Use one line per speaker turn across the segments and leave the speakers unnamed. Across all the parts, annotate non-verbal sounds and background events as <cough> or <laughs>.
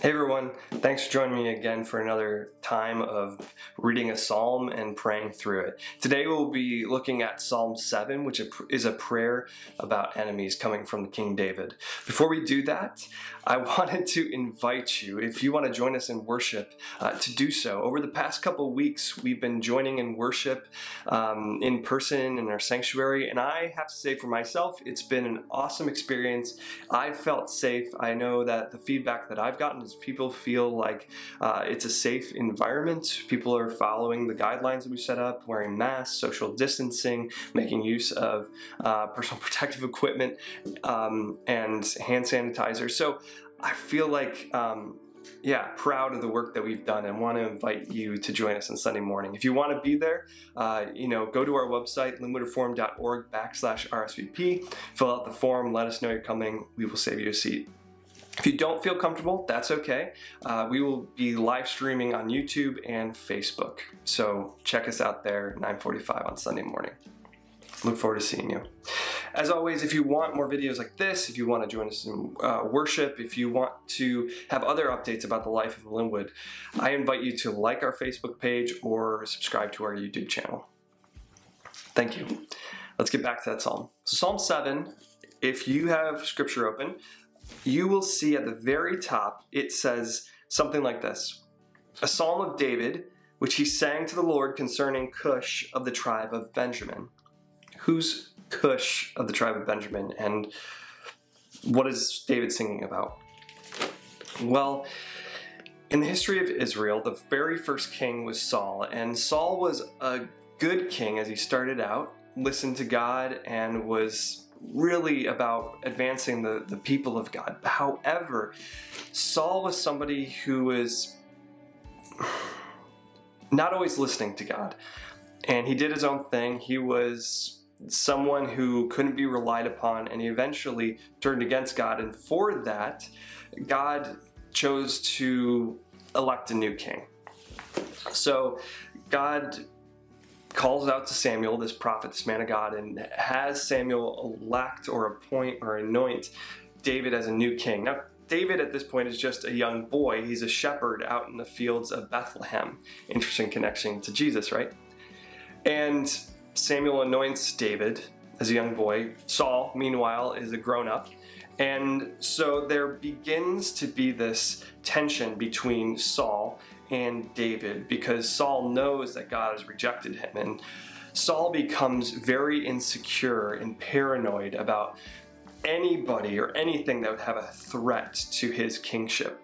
Hey everyone, thanks for joining me again for another time of reading a psalm and praying through it. Today we'll be looking at Psalm 7, which is a prayer about enemies coming from King David. Before we do that, I <laughs> wanted to invite you, if you want to join us in worship, uh, to do so. Over the past couple weeks, we've been joining in worship um, in person in our sanctuary, and I have to say for myself, it's been an awesome experience. I've felt safe. I know that the feedback that I've gotten people feel like uh, it's a safe environment. People are following the guidelines that we set up, wearing masks, social distancing, making use of uh, personal <laughs> protective equipment, um, and hand sanitizer. So I feel like. Um, yeah, proud of the work that we've done and want to invite you to join us on Sunday morning. If you want to be there, uh, you know, go to our website, linwoodreform.org backslash RSVP, fill out the form, let us know you're coming. We will save you a seat. If you don't feel comfortable, that's okay. Uh, we will be live streaming on YouTube and Facebook. So check us out there, 9:45 on Sunday morning. Look forward to seeing you. As always, if you want more videos like this, if you want to join us in uh, worship, if you want to have other updates about the life of Linwood, I invite you to like our Facebook page or subscribe to our YouTube channel. Thank you. Let's get back to that psalm. So, Psalm 7, if you have scripture open, you will see at the very top it says something like this A psalm of David, which he sang to the Lord concerning Cush of the tribe of Benjamin. Who's Cush of the tribe of Benjamin, and what is David singing about? Well, in the history of Israel, the very first king was Saul, and Saul was a good king as he started out, listened to God, and was really about advancing the, the people of God. However, Saul was somebody who was not always listening to God. And he did his own thing. He was someone who couldn't be relied upon, and he eventually turned against God. And for that, God chose to elect a new king. So God calls out to Samuel, this prophet, this man of God, and has Samuel elect or appoint or anoint David as a new king. Now, David at this point is just a young boy. He's a shepherd out in the fields of Bethlehem. Interesting connection to Jesus, right? And Samuel anoints David as a young boy. Saul, meanwhile, is a grown up. And so there begins to be this tension between Saul and David because Saul knows that God has rejected him. And Saul becomes very insecure and paranoid about anybody or anything that would have a threat to his kingship.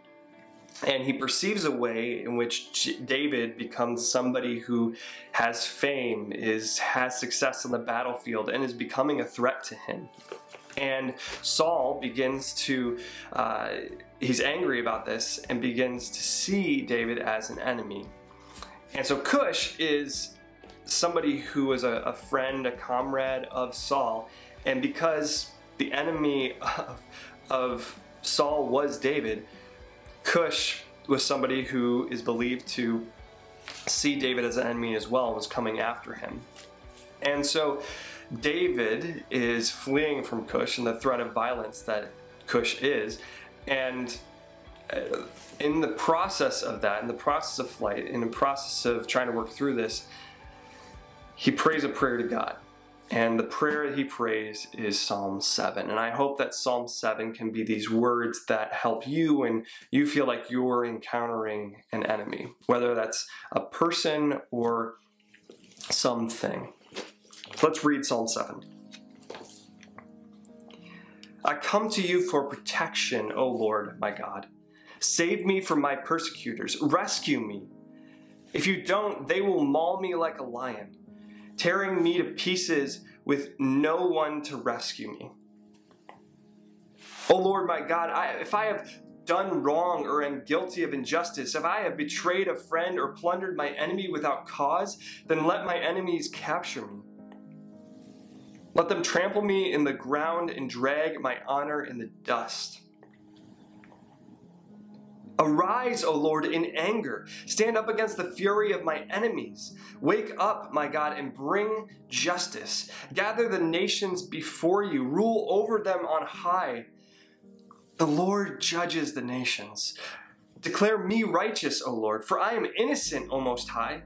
And he perceives a way in which David becomes somebody who has fame, is has success on the battlefield, and is becoming a threat to him. And Saul begins to, uh, he's angry about this and begins to see David as an enemy. And so Cush is somebody who was a, a friend, a comrade of Saul. And because the enemy of, of Saul was David, Cush was somebody who is believed to see David as an enemy as well, was coming after him. And so David is fleeing from Cush and the threat of violence that Cush is. And uh, in the process of that, in the process of flight, in the process of trying to work through this, he prays a prayer to God. And the prayer that he prays is Psalm 7. And I hope that Psalm 7 can be these words that help you and you feel like you're encountering an enemy, whether that's a person or something. Let's read Psalm 7. I come to you for protection, O Lord, my God. Save me from my persecutors. Rescue me. If you don't, they will maul me like a lion, tearing me to pieces with no one to rescue me. O Lord, my God, I, if I have done wrong or am guilty of injustice, if I have betrayed a friend or plundered my enemy without cause, then let my enemies capture me. Let them trample me in the ground and drag my honor in the dust. Arise, O Lord, in anger. Stand up against the fury of my enemies. Wake up, my God, and bring justice. Gather the nations before you. Rule over them on high. The Lord judges the nations. Declare me righteous, O Lord, for I am innocent, O Most High.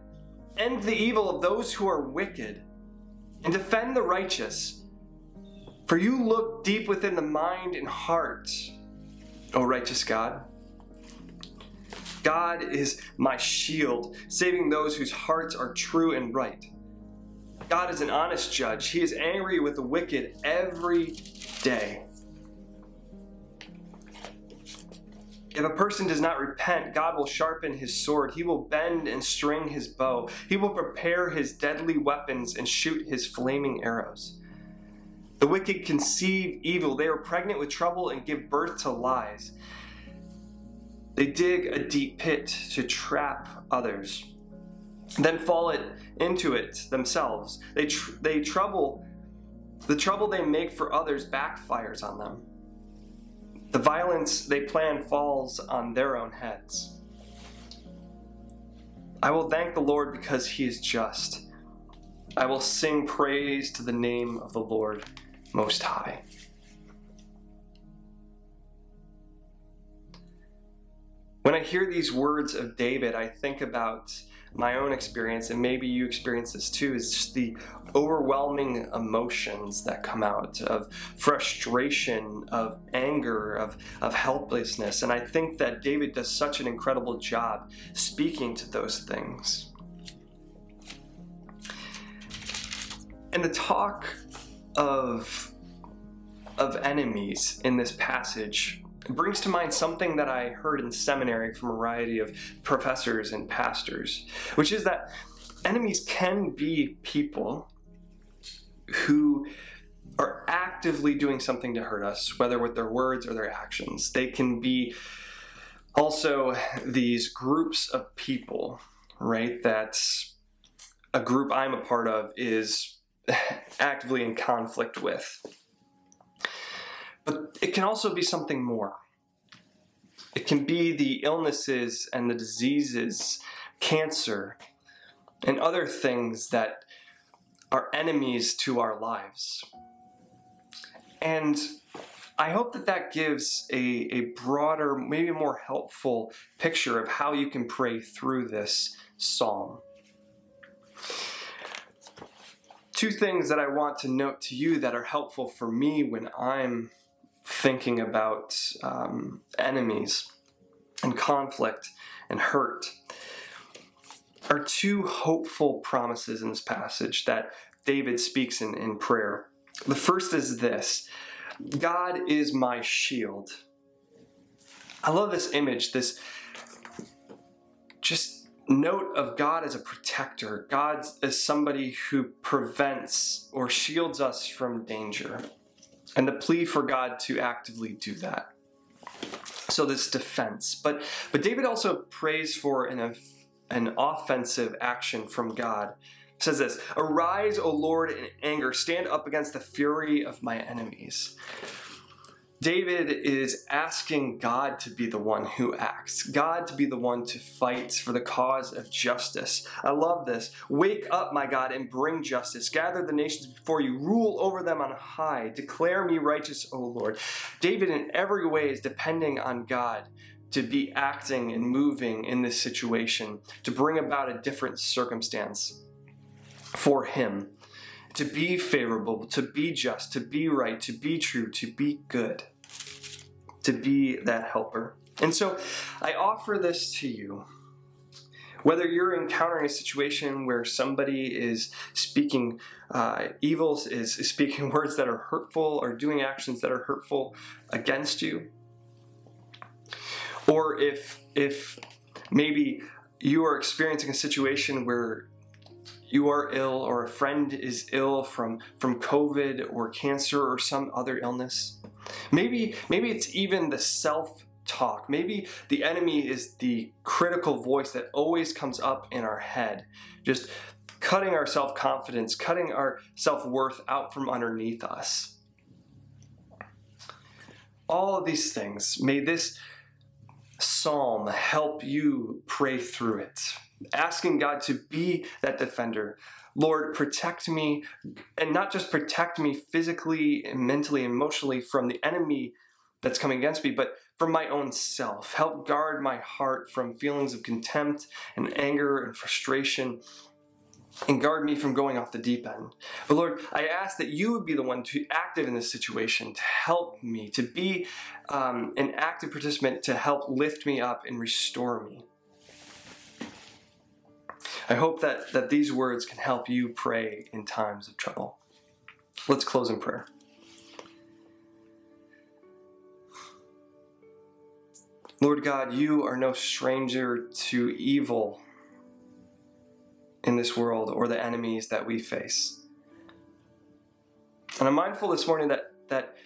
End the evil of those who are wicked, and defend the righteous. For you look deep within the mind and heart, O righteous God. God is my shield, saving those whose hearts are true and right. God is an honest judge. He is angry with the wicked every day. If a person does not repent, God will sharpen his sword. He will bend and string his bow. He will prepare his deadly weapons and shoot his flaming arrows. The wicked conceive evil. They are pregnant with trouble and give birth to lies. They dig a deep pit to trap others, then fall it into it themselves. They, tr- they trouble, the trouble they make for others backfires on them. The violence they plan falls on their own heads. I will thank the Lord because he is just. I will sing praise to the name of the Lord Most High. When I hear these words of David, I think about my own experience, and maybe you experience this too, is just the overwhelming emotions that come out of frustration, of anger, of, of helplessness. And I think that David does such an incredible job speaking to those things. And the talk of, of enemies in this passage it brings to mind something that I heard in seminary from a variety of professors and pastors, which is that enemies can be people who are actively doing something to hurt us, whether with their words or their actions. They can be also these groups of people, right? That a group I'm a part of is <laughs> actively in conflict with. But it can also be something more. It can be the illnesses and the diseases, cancer, and other things that are enemies to our lives. And I hope that that gives a, a broader, maybe more helpful picture of how you can pray through this psalm. Two things that I want to note to you that are helpful for me when I'm thinking about um, enemies and conflict and hurt are two hopeful promises in this passage that David speaks in, in prayer. The first is this God is my shield. I love this image, this just note of God as a protector, God as somebody who prevents or shields us from danger and the plea for God to actively do that. So this defense, but but David also prays for an an offensive action from God. It says this: "Arise, O Lord, in anger; stand up against the fury of my enemies." David is asking God to be the one who acts, God to be the one to fight for the cause of justice. I love this. Wake up, my God, and bring justice. Gather the nations before you, rule over them on high. Declare me righteous, O Lord. David, in every way, is depending on God to be acting and moving in this situation, to bring about a different circumstance for him to be favorable, to be just, to be right, to be true, to be good, to be that helper. And so I offer this to you. Whether you're encountering a situation where somebody is speaking uh, evils, is, speaking <laughs> words that are hurtful, or doing actions that are hurtful against you, or if if maybe you are experiencing a situation where you are ill or a friend is ill from, from COVID or cancer or some other illness. Maybe, maybe it's even the self talk. Maybe the enemy is the critical voice that always comes up in our head, just cutting our self confidence, cutting our self worth out from underneath us. All of these things, may this psalm help you pray through it asking God to be that defender. Lord, protect me, and not just protect me physically and mentally, emotionally from the enemy that's coming against me, but from my own self. Help guard my heart from feelings of contempt and anger and frustration and guard me from going off the deep end. But Lord, I ask that you would be the one to active in this situation, to help me, to be um, an active participant, to help lift me up and restore me. I hope that, that these words can help you pray in times of trouble. Let's close in prayer. Lord God, you are no stranger to evil in this world or the enemies that we face. And I'm mindful this morning that that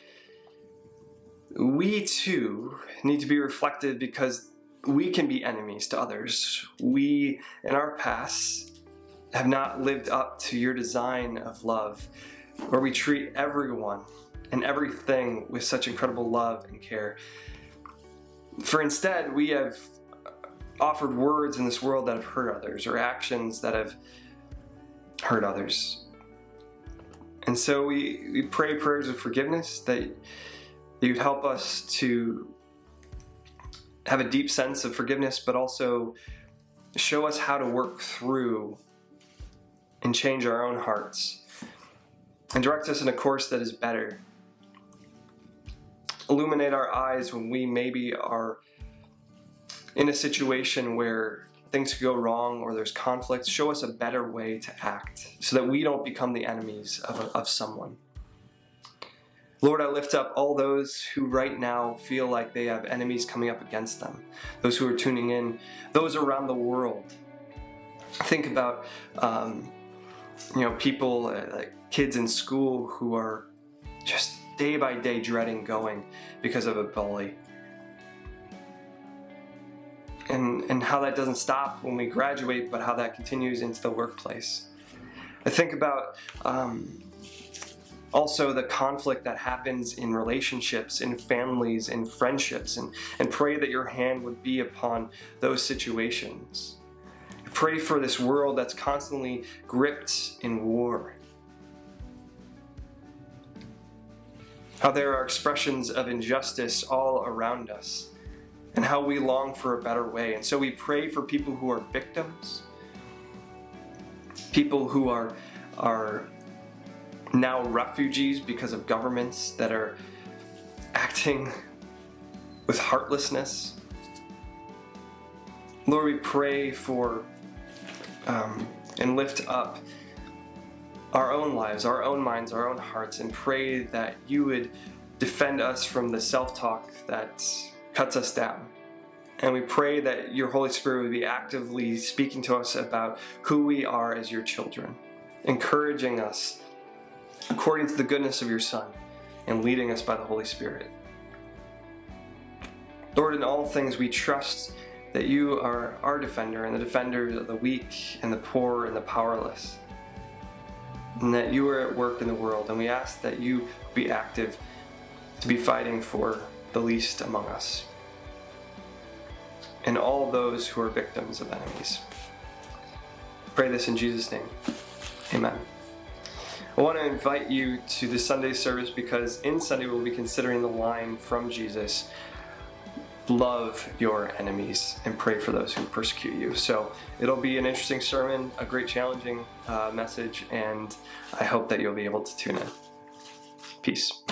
we too need to be reflected because we can be enemies to others. We, in our past, have not lived up to your design of love, where we treat everyone and everything with such incredible love and care. For instead, we have offered words in this world that have hurt others or actions that have hurt others. And so we, we pray prayers of forgiveness that you'd help us to have a deep sense of forgiveness, but also show us how to work through and change our own hearts and direct us in a course that is better. Illuminate our eyes when we maybe are in a situation where things could go wrong or there's conflict. Show us a better way to act so that we don't become the enemies of, of someone. Lord, I lift up all those who right now feel like they have enemies coming up against them, those who are tuning in, those around the world. Think about, um, you know, people, uh, like kids in school who are just day by day dreading going because of a bully. And, and how that doesn't stop when we graduate, but how that continues into the workplace. I think about um, also the conflict that happens in relationships, in families, in friendships, and, and pray that your hand would be upon those situations. Pray for this world that's constantly gripped in war. How there are expressions of injustice all around us, and how we long for a better way. And so we pray for people who are victims, people who are, are now refugees because of governments that are acting <laughs> with heartlessness. Lord, we pray for um, and lift up our own lives, our own minds, our own hearts, and pray that you would defend us from the self talk that cuts us down. And we pray that your Holy Spirit would be actively speaking to us about who we are as your children, encouraging us according to the goodness of your Son, and leading us by the Holy Spirit. Lord, in all things we trust that you are our defender and the defender of the weak and the poor and the powerless. And that you are at work in the world, and we ask that you be active to be fighting for the least among us and all those who are victims of enemies. Pray this in Jesus' name. Amen. I want to invite you to the Sunday service because in Sunday we'll be considering the line from Jesus love your enemies and pray for those who persecute you. So it'll be an interesting sermon, a great challenging uh, message, and I hope that you'll be able to tune in. Peace.